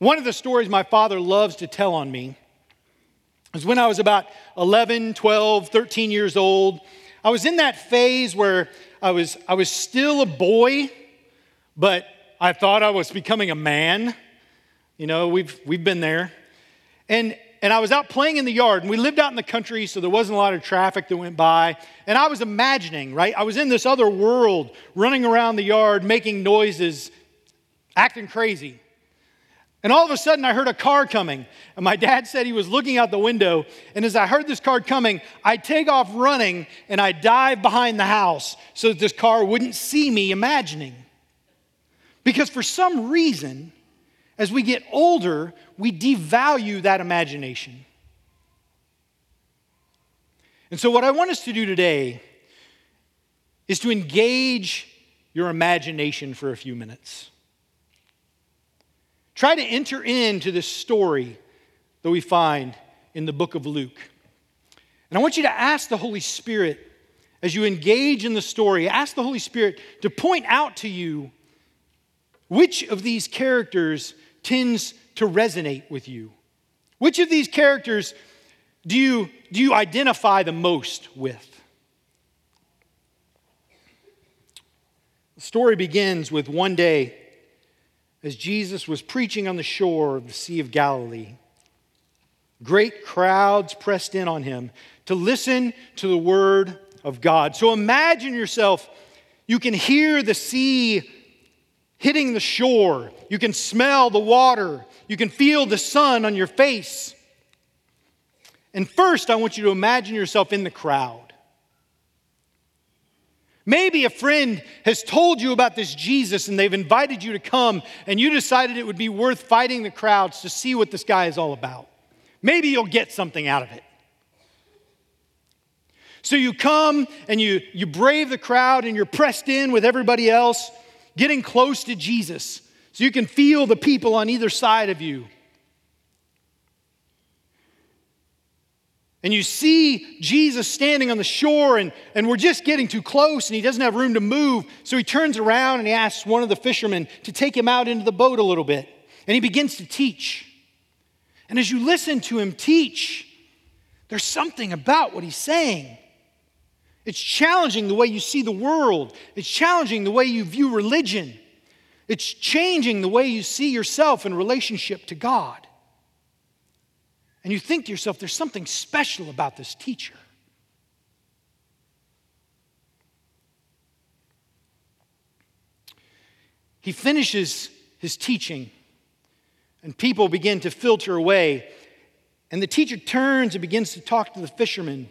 One of the stories my father loves to tell on me is when I was about 11, 12, 13 years old. I was in that phase where I was, I was still a boy, but I thought I was becoming a man. You know, we've, we've been there. And, and I was out playing in the yard, and we lived out in the country, so there wasn't a lot of traffic that went by. And I was imagining, right? I was in this other world, running around the yard, making noises, acting crazy. And all of a sudden, I heard a car coming. And my dad said he was looking out the window. And as I heard this car coming, I take off running and I dive behind the house so that this car wouldn't see me imagining. Because for some reason, as we get older, we devalue that imagination. And so, what I want us to do today is to engage your imagination for a few minutes. Try to enter into this story that we find in the book of Luke. And I want you to ask the Holy Spirit, as you engage in the story, ask the Holy Spirit to point out to you which of these characters tends to resonate with you. Which of these characters do you, do you identify the most with? The story begins with one day as Jesus was preaching on the shore of the Sea of Galilee. Great crowds pressed in on him to listen to the word of God. So imagine yourself, you can hear the sea hitting the shore, you can smell the water, you can feel the sun on your face. And first, I want you to imagine yourself in the crowd. Maybe a friend has told you about this Jesus and they've invited you to come, and you decided it would be worth fighting the crowds to see what this guy is all about. Maybe you'll get something out of it. So you come and you, you brave the crowd and you're pressed in with everybody else, getting close to Jesus so you can feel the people on either side of you. And you see Jesus standing on the shore, and, and we're just getting too close, and he doesn't have room to move. So he turns around and he asks one of the fishermen to take him out into the boat a little bit. And he begins to teach. And as you listen to him teach, there's something about what he's saying. It's challenging the way you see the world, it's challenging the way you view religion, it's changing the way you see yourself in relationship to God. And you think to yourself, there's something special about this teacher. He finishes his teaching, and people begin to filter away. And the teacher turns and begins to talk to the fishermen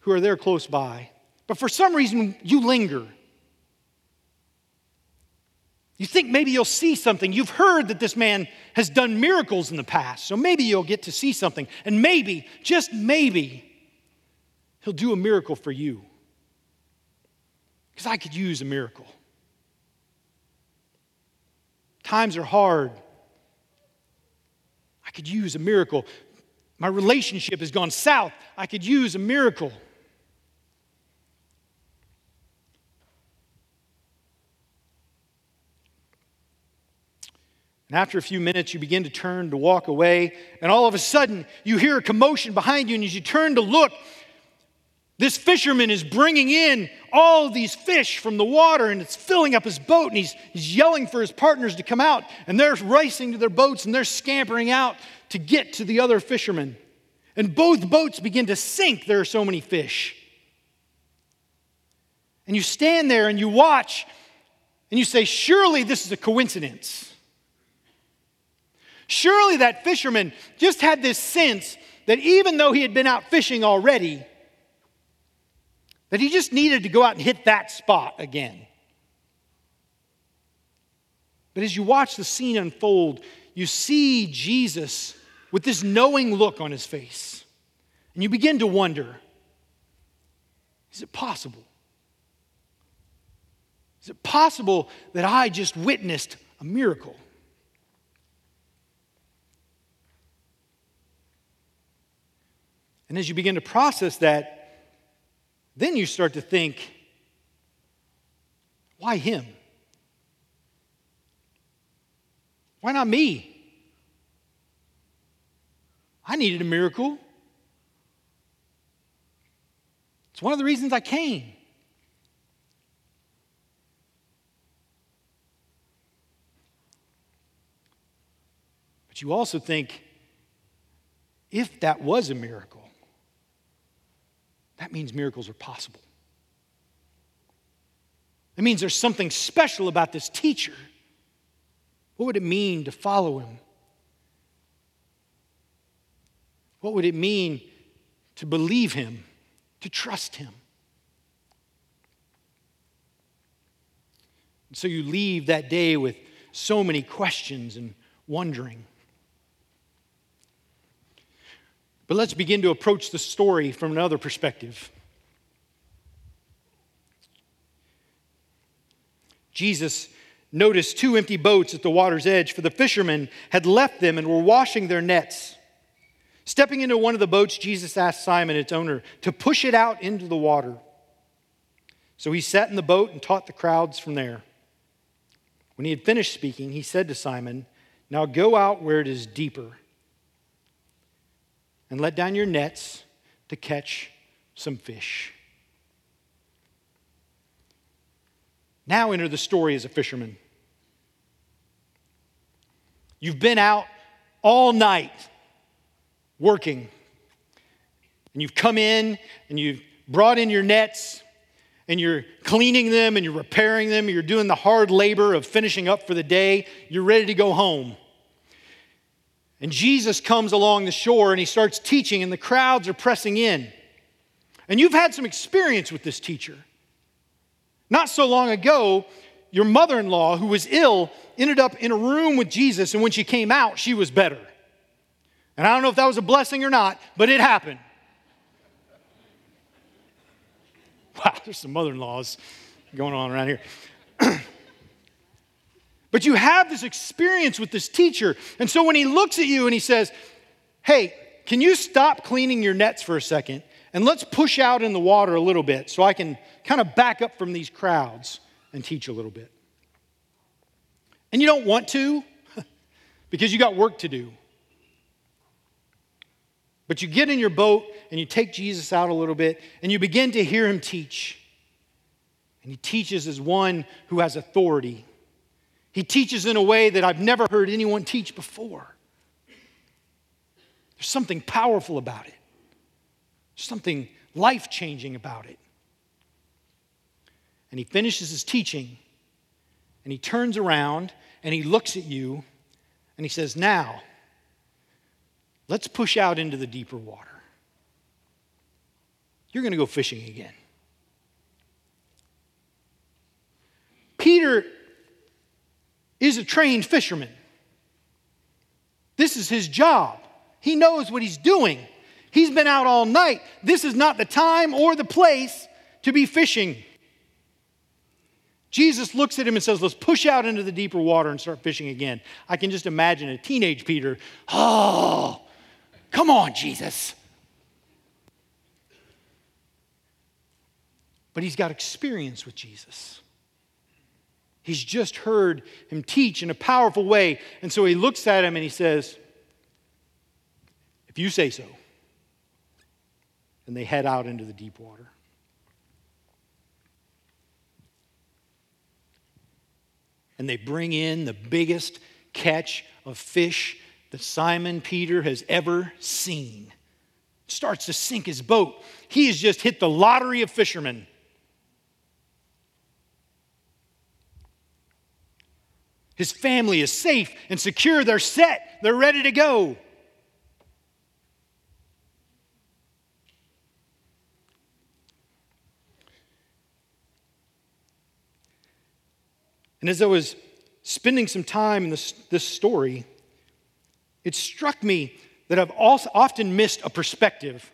who are there close by. But for some reason, you linger. You think maybe you'll see something. You've heard that this man has done miracles in the past, so maybe you'll get to see something. And maybe, just maybe, he'll do a miracle for you. Because I could use a miracle. Times are hard. I could use a miracle. My relationship has gone south. I could use a miracle. And after a few minutes, you begin to turn to walk away, and all of a sudden, you hear a commotion behind you, and as you turn to look, this fisherman is bringing in all these fish from the water and it's filling up his boat. And he's, he's yelling for his partners to come out. And they're racing to their boats and they're scampering out to get to the other fishermen. And both boats begin to sink. There are so many fish. And you stand there and you watch and you say, Surely this is a coincidence. Surely that fisherman just had this sense that even though he had been out fishing already, that he just needed to go out and hit that spot again. But as you watch the scene unfold, you see Jesus with this knowing look on his face. And you begin to wonder is it possible? Is it possible that I just witnessed a miracle? And as you begin to process that, then you start to think, why him? Why not me? I needed a miracle. It's one of the reasons I came. But you also think if that was a miracle, that means miracles are possible. It means there's something special about this teacher. What would it mean to follow him? What would it mean to believe him, to trust him? And so you leave that day with so many questions and wondering. But let's begin to approach the story from another perspective. Jesus noticed two empty boats at the water's edge, for the fishermen had left them and were washing their nets. Stepping into one of the boats, Jesus asked Simon, its owner, to push it out into the water. So he sat in the boat and taught the crowds from there. When he had finished speaking, he said to Simon, Now go out where it is deeper and let down your nets to catch some fish. Now enter the story as a fisherman. You've been out all night working, and you've come in and you've brought in your nets and you're cleaning them and you're repairing them, and you're doing the hard labor of finishing up for the day, you're ready to go home. And Jesus comes along the shore and he starts teaching, and the crowds are pressing in. And you've had some experience with this teacher. Not so long ago, your mother in law, who was ill, ended up in a room with Jesus, and when she came out, she was better. And I don't know if that was a blessing or not, but it happened. Wow, there's some mother in laws going on around here. but you have this experience with this teacher. And so when he looks at you and he says, Hey, can you stop cleaning your nets for a second and let's push out in the water a little bit so I can kind of back up from these crowds and teach a little bit? And you don't want to because you got work to do. But you get in your boat and you take Jesus out a little bit and you begin to hear him teach. And he teaches as one who has authority. He teaches in a way that I've never heard anyone teach before. There's something powerful about it, There's something life changing about it. And he finishes his teaching and he turns around and he looks at you and he says, Now, let's push out into the deeper water. You're going to go fishing again. Peter is a trained fisherman. This is his job. He knows what he's doing. He's been out all night. This is not the time or the place to be fishing. Jesus looks at him and says, Let's push out into the deeper water and start fishing again. I can just imagine a teenage Peter, Oh, come on, Jesus. But he's got experience with Jesus. He's just heard him teach in a powerful way. And so he looks at him and he says, If you say so. And they head out into the deep water. and they bring in the biggest catch of fish that Simon Peter has ever seen. Starts to sink his boat. He has just hit the lottery of fishermen. His family is safe and secure. They're set, they're ready to go. And as I was spending some time in this, this story, it struck me that I've also often missed a perspective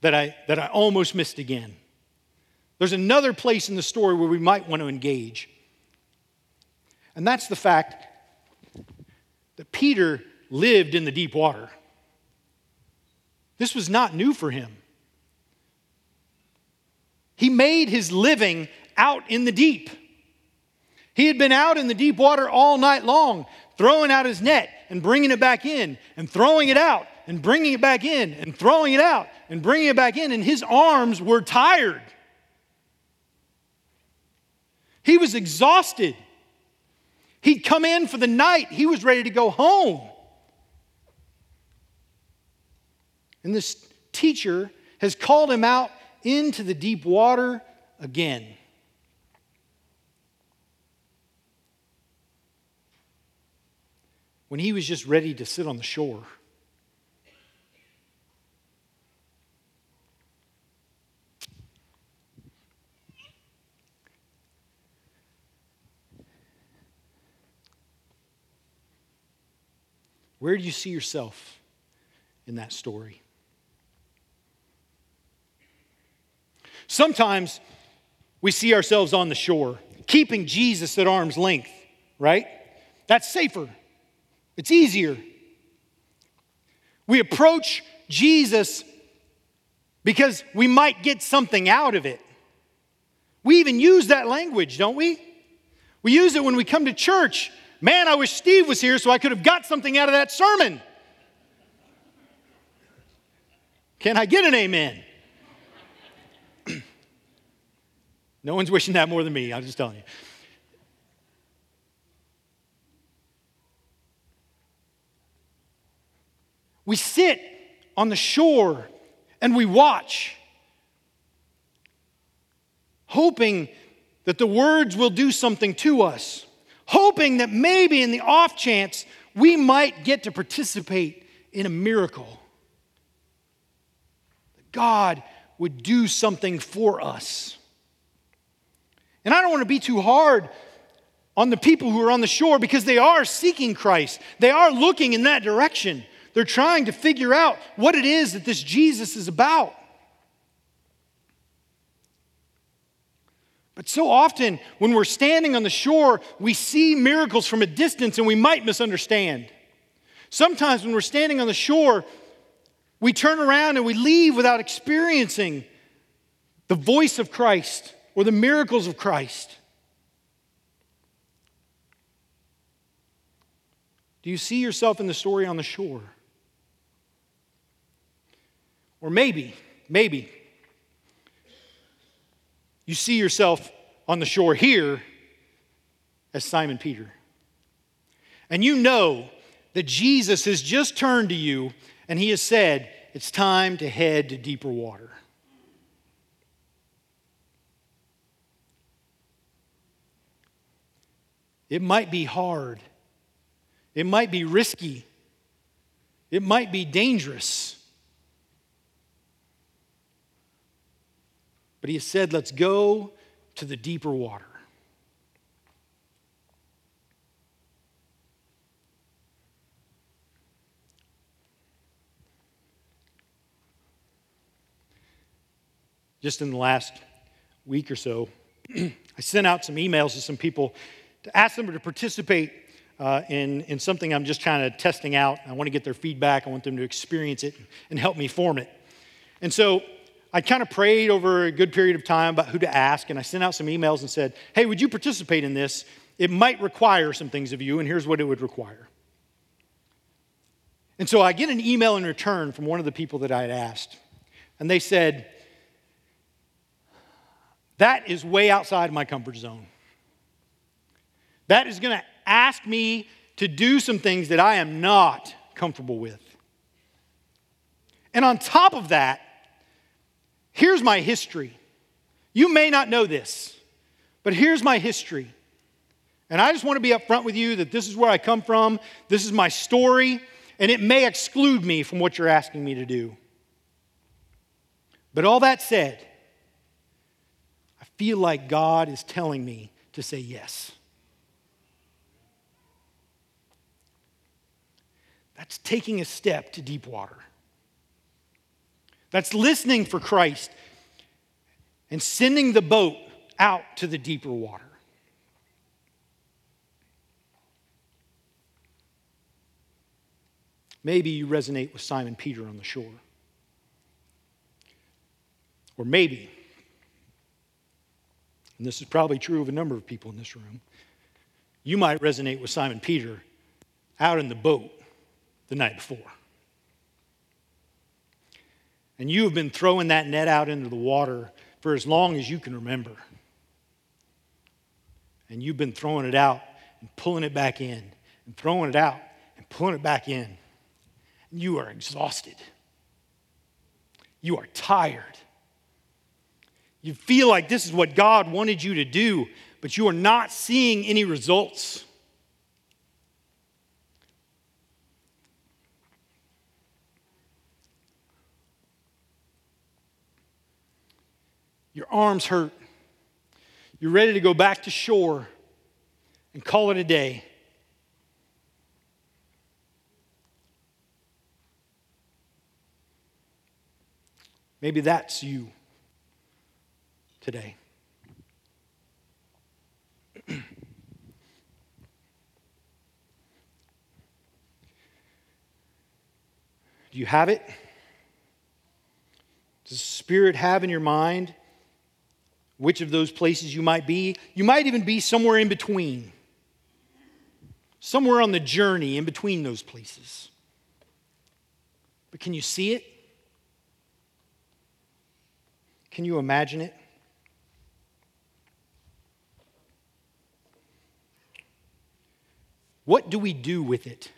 that I, that I almost missed again. There's another place in the story where we might want to engage. And that's the fact that Peter lived in the deep water. This was not new for him. He made his living out in the deep. He had been out in the deep water all night long, throwing out his net and bringing it back in, and throwing it out and bringing it back in and throwing it out and bringing it back in, and his arms were tired. He was exhausted. He'd come in for the night, he was ready to go home. And this teacher has called him out into the deep water again. When he was just ready to sit on the shore. Where do you see yourself in that story? Sometimes we see ourselves on the shore, keeping Jesus at arm's length, right? That's safer, it's easier. We approach Jesus because we might get something out of it. We even use that language, don't we? We use it when we come to church. Man, I wish Steve was here so I could have got something out of that sermon. Can I get an amen? no one's wishing that more than me, I'm just telling you. We sit on the shore and we watch, hoping that the words will do something to us hoping that maybe in the off chance we might get to participate in a miracle. That God would do something for us. And I don't want to be too hard on the people who are on the shore because they are seeking Christ. They are looking in that direction. They're trying to figure out what it is that this Jesus is about. But so often, when we're standing on the shore, we see miracles from a distance and we might misunderstand. Sometimes, when we're standing on the shore, we turn around and we leave without experiencing the voice of Christ or the miracles of Christ. Do you see yourself in the story on the shore? Or maybe, maybe, you see yourself on the shore here as Simon Peter. And you know that Jesus has just turned to you and he has said, It's time to head to deeper water. It might be hard. It might be risky. It might be dangerous. But he said, let's go to the deeper water. Just in the last week or so, I sent out some emails to some people to ask them to participate uh, in, in something I'm just kind of testing out. I want to get their feedback. I want them to experience it and help me form it. And so I kind of prayed over a good period of time about who to ask, and I sent out some emails and said, Hey, would you participate in this? It might require some things of you, and here's what it would require. And so I get an email in return from one of the people that I had asked, and they said, That is way outside my comfort zone. That is going to ask me to do some things that I am not comfortable with. And on top of that, Here's my history. You may not know this, but here's my history. And I just want to be upfront with you that this is where I come from, this is my story, and it may exclude me from what you're asking me to do. But all that said, I feel like God is telling me to say yes. That's taking a step to deep water. That's listening for Christ and sending the boat out to the deeper water. Maybe you resonate with Simon Peter on the shore. Or maybe, and this is probably true of a number of people in this room, you might resonate with Simon Peter out in the boat the night before. And you have been throwing that net out into the water for as long as you can remember. And you've been throwing it out and pulling it back in and throwing it out and pulling it back in. And you are exhausted. You are tired. You feel like this is what God wanted you to do, but you are not seeing any results. Your arms hurt. You're ready to go back to shore and call it a day. Maybe that's you today. Do you have it? Does the Spirit have in your mind which of those places you might be? You might even be somewhere in between, somewhere on the journey in between those places. But can you see it? Can you imagine it? What do we do with it?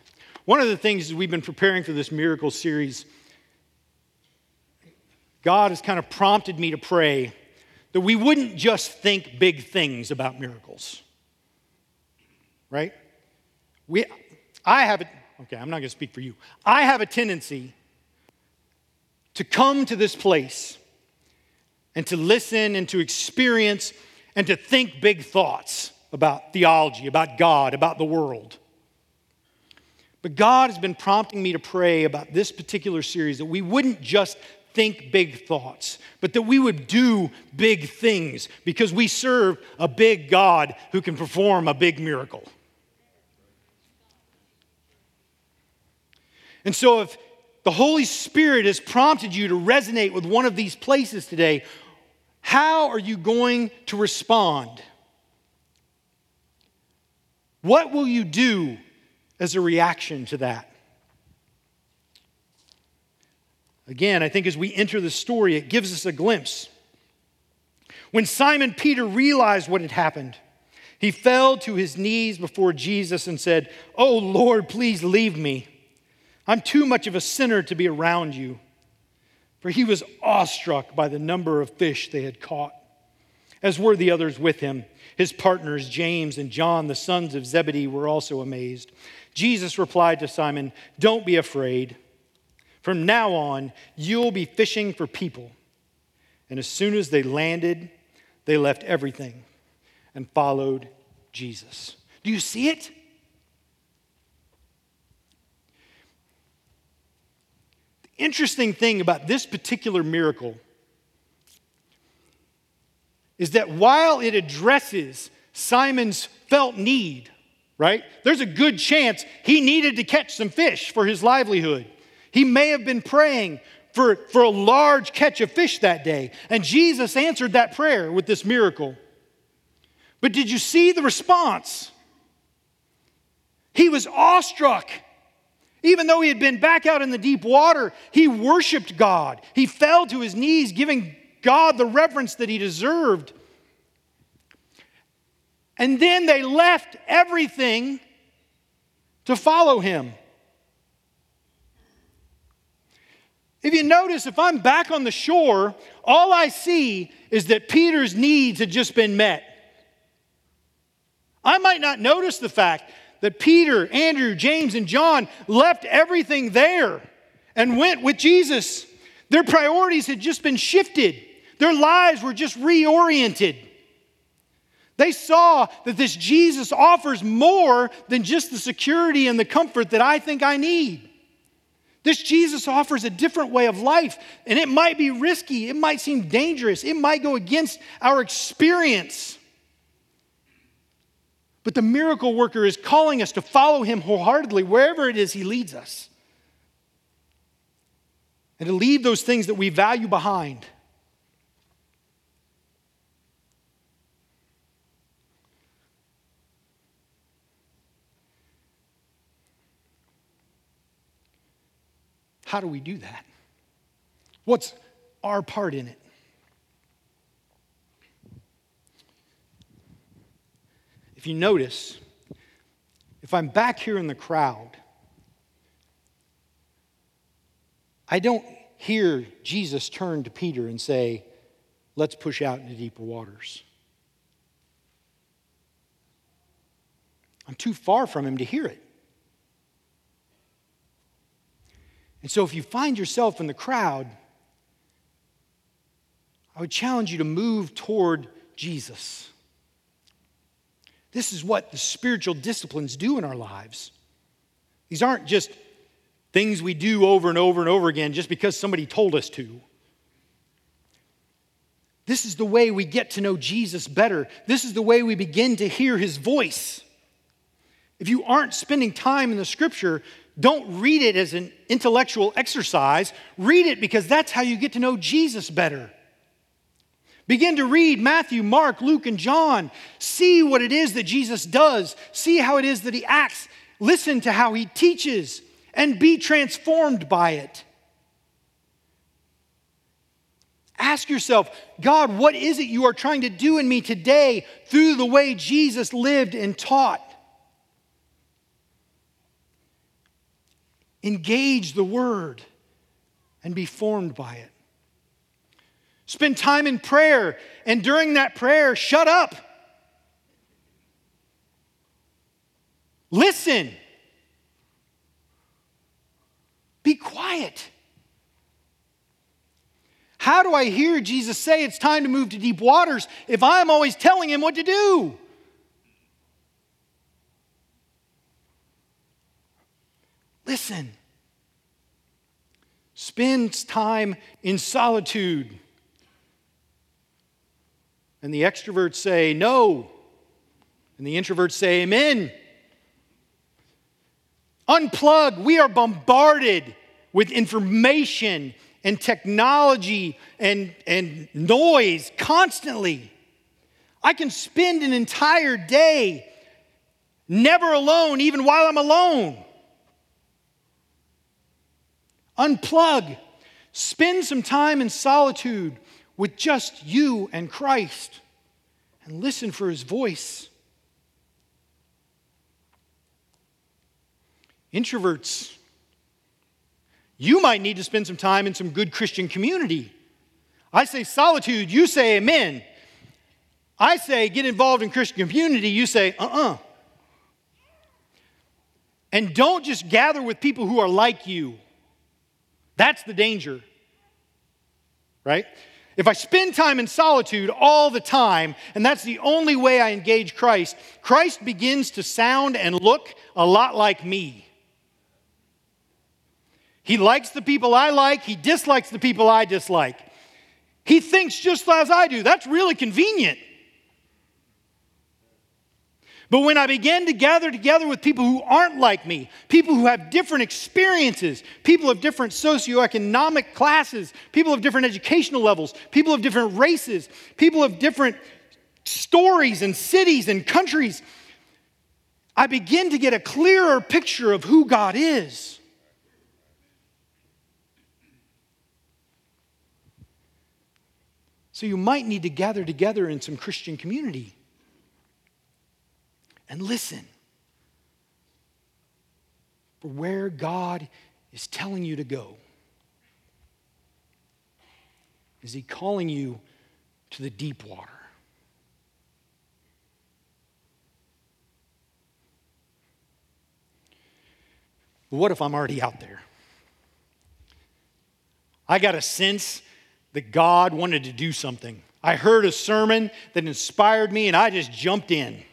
One of the things we've been preparing for this miracle series, God has kind of prompted me to pray that we wouldn't just think big things about miracles. Right? We, I have it, okay, I'm not going to speak for you. I have a tendency to come to this place and to listen and to experience and to think big thoughts about theology, about God, about the world. But God has been prompting me to pray about this particular series that we wouldn't just think big thoughts, but that we would do big things because we serve a big God who can perform a big miracle. And so, if the Holy Spirit has prompted you to resonate with one of these places today, how are you going to respond? What will you do as a reaction to that. Again, I think as we enter the story, it gives us a glimpse. When Simon Peter realized what had happened, he fell to his knees before Jesus and said, Oh Lord, please leave me. I'm too much of a sinner to be around you. For he was awestruck by the number of fish they had caught, as were the others with him. His partners, James and John, the sons of Zebedee, were also amazed. Jesus replied to Simon, Don't be afraid. From now on, you'll be fishing for people. And as soon as they landed, they left everything and followed Jesus. Do you see it? The interesting thing about this particular miracle is that while it addresses Simon's felt need right? There's a good chance he needed to catch some fish for his livelihood. He may have been praying for, for a large catch of fish that day, and Jesus answered that prayer with this miracle. But did you see the response? He was awestruck. Even though he had been back out in the deep water, he worshiped God. He fell to his knees, giving God the reverence that he deserved. And then they left everything to follow him. If you notice, if I'm back on the shore, all I see is that Peter's needs had just been met. I might not notice the fact that Peter, Andrew, James, and John left everything there and went with Jesus. Their priorities had just been shifted, their lives were just reoriented. They saw that this Jesus offers more than just the security and the comfort that I think I need. This Jesus offers a different way of life, and it might be risky, it might seem dangerous, it might go against our experience. But the miracle worker is calling us to follow him wholeheartedly wherever it is he leads us, and to leave those things that we value behind. How do we do that? What's our part in it? If you notice, if I'm back here in the crowd, I don't hear Jesus turn to Peter and say, Let's push out into deeper waters. I'm too far from him to hear it. And so if you find yourself in the crowd, I would challenge you to move toward Jesus. This is what the spiritual disciplines do in our lives. These aren't just things we do over and over and over again just because somebody told us to. This is the way we get to know Jesus better. This is the way we begin to hear his voice. If you aren't spending time in the scripture, don't read it as an intellectual exercise. Read it because that's how you get to know Jesus better. Begin to read Matthew, Mark, Luke, and John. See what it is that Jesus does. See how it is that he acts. Listen to how he teaches and be transformed by it. Ask yourself, God, what is it you are trying to do in me today through the way Jesus lived and taught? Engage the word and be formed by it. Spend time in prayer, and during that prayer, shut up. Listen. Be quiet. How do I hear Jesus say it's time to move to deep waters if I'm always telling him what to do? Listen. Spend time in solitude. And the extroverts say no. And the introverts say amen. Unplug. We are bombarded with information and technology and, and noise constantly. I can spend an entire day never alone, even while I'm alone. Unplug. Spend some time in solitude with just you and Christ and listen for his voice. Introverts, you might need to spend some time in some good Christian community. I say solitude, you say amen. I say get involved in Christian community, you say uh uh-uh. uh. And don't just gather with people who are like you. That's the danger, right? If I spend time in solitude all the time, and that's the only way I engage Christ, Christ begins to sound and look a lot like me. He likes the people I like, he dislikes the people I dislike. He thinks just as I do. That's really convenient. But when I began to gather together with people who aren't like me, people who have different experiences, people of different socioeconomic classes, people of different educational levels, people of different races, people of different stories and cities and countries, I begin to get a clearer picture of who God is. So you might need to gather together in some Christian community and listen for where God is telling you to go. Is He calling you to the deep water? What if I'm already out there? I got a sense that God wanted to do something. I heard a sermon that inspired me, and I just jumped in.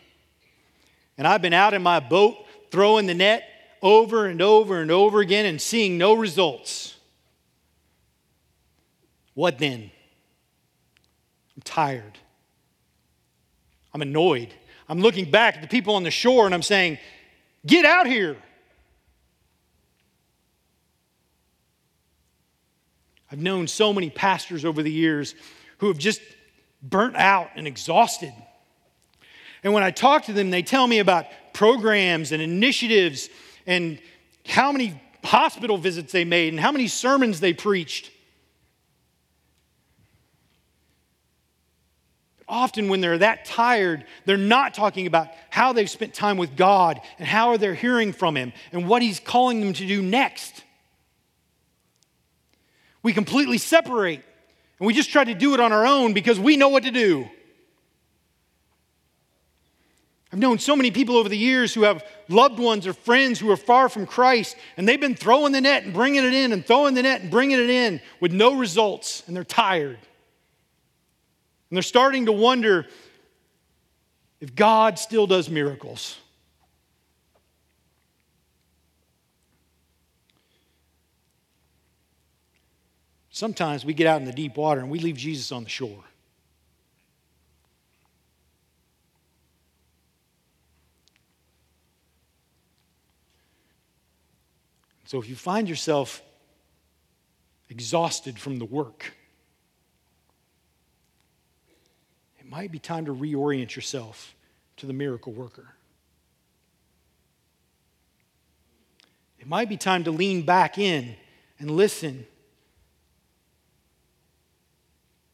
And I've been out in my boat throwing the net over and over and over again and seeing no results. What then? I'm tired. I'm annoyed. I'm looking back at the people on the shore and I'm saying, Get out here. I've known so many pastors over the years who have just burnt out and exhausted. And when I talk to them, they tell me about programs and initiatives and how many hospital visits they made and how many sermons they preached. Often, when they're that tired, they're not talking about how they've spent time with God and how they're hearing from Him and what He's calling them to do next. We completely separate and we just try to do it on our own because we know what to do. I've known so many people over the years who have loved ones or friends who are far from Christ, and they've been throwing the net and bringing it in and throwing the net and bringing it in with no results, and they're tired. And they're starting to wonder if God still does miracles. Sometimes we get out in the deep water and we leave Jesus on the shore. So if you find yourself exhausted from the work, it might be time to reorient yourself to the miracle worker. It might be time to lean back in and listen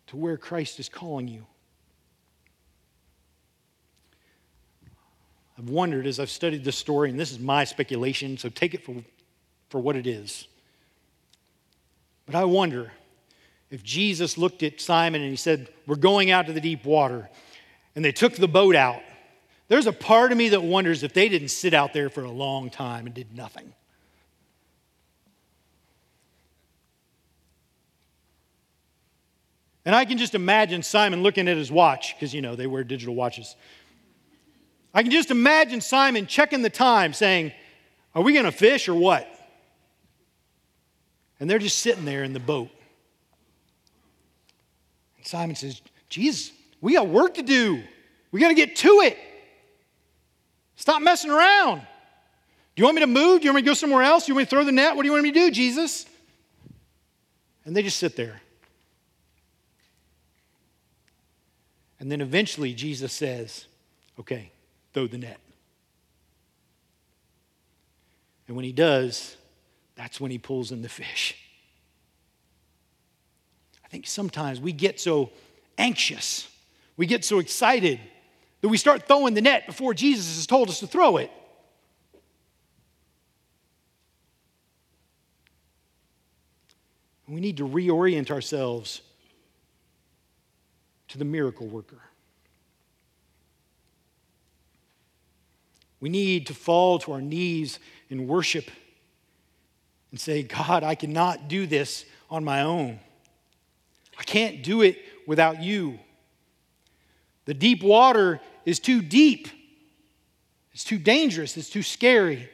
to where Christ is calling you. I've wondered as I've studied this story, and this is my speculation, so take it for for what it is. But I wonder if Jesus looked at Simon and he said, We're going out to the deep water, and they took the boat out. There's a part of me that wonders if they didn't sit out there for a long time and did nothing. And I can just imagine Simon looking at his watch, because, you know, they wear digital watches. I can just imagine Simon checking the time saying, Are we going to fish or what? And they're just sitting there in the boat. And Simon says, Jesus, we got work to do. We got to get to it. Stop messing around. Do you want me to move? Do you want me to go somewhere else? Do you want me to throw the net? What do you want me to do, Jesus? And they just sit there. And then eventually Jesus says, Okay, throw the net. And when he does, that's when he pulls in the fish. I think sometimes we get so anxious, we get so excited that we start throwing the net before Jesus has told us to throw it. We need to reorient ourselves to the miracle worker. We need to fall to our knees in worship and say, God, I cannot do this on my own. I can't do it without you. The deep water is too deep, it's too dangerous, it's too scary.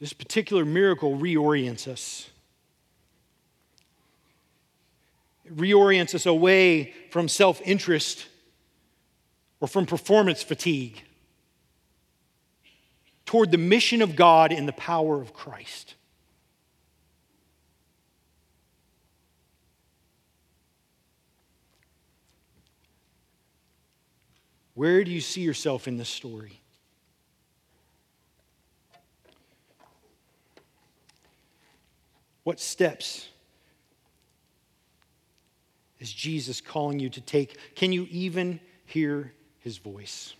This particular miracle reorients us. Reorients us away from self interest or from performance fatigue toward the mission of God in the power of Christ. Where do you see yourself in this story? What steps is Jesus calling you to take? Can you even hear his voice?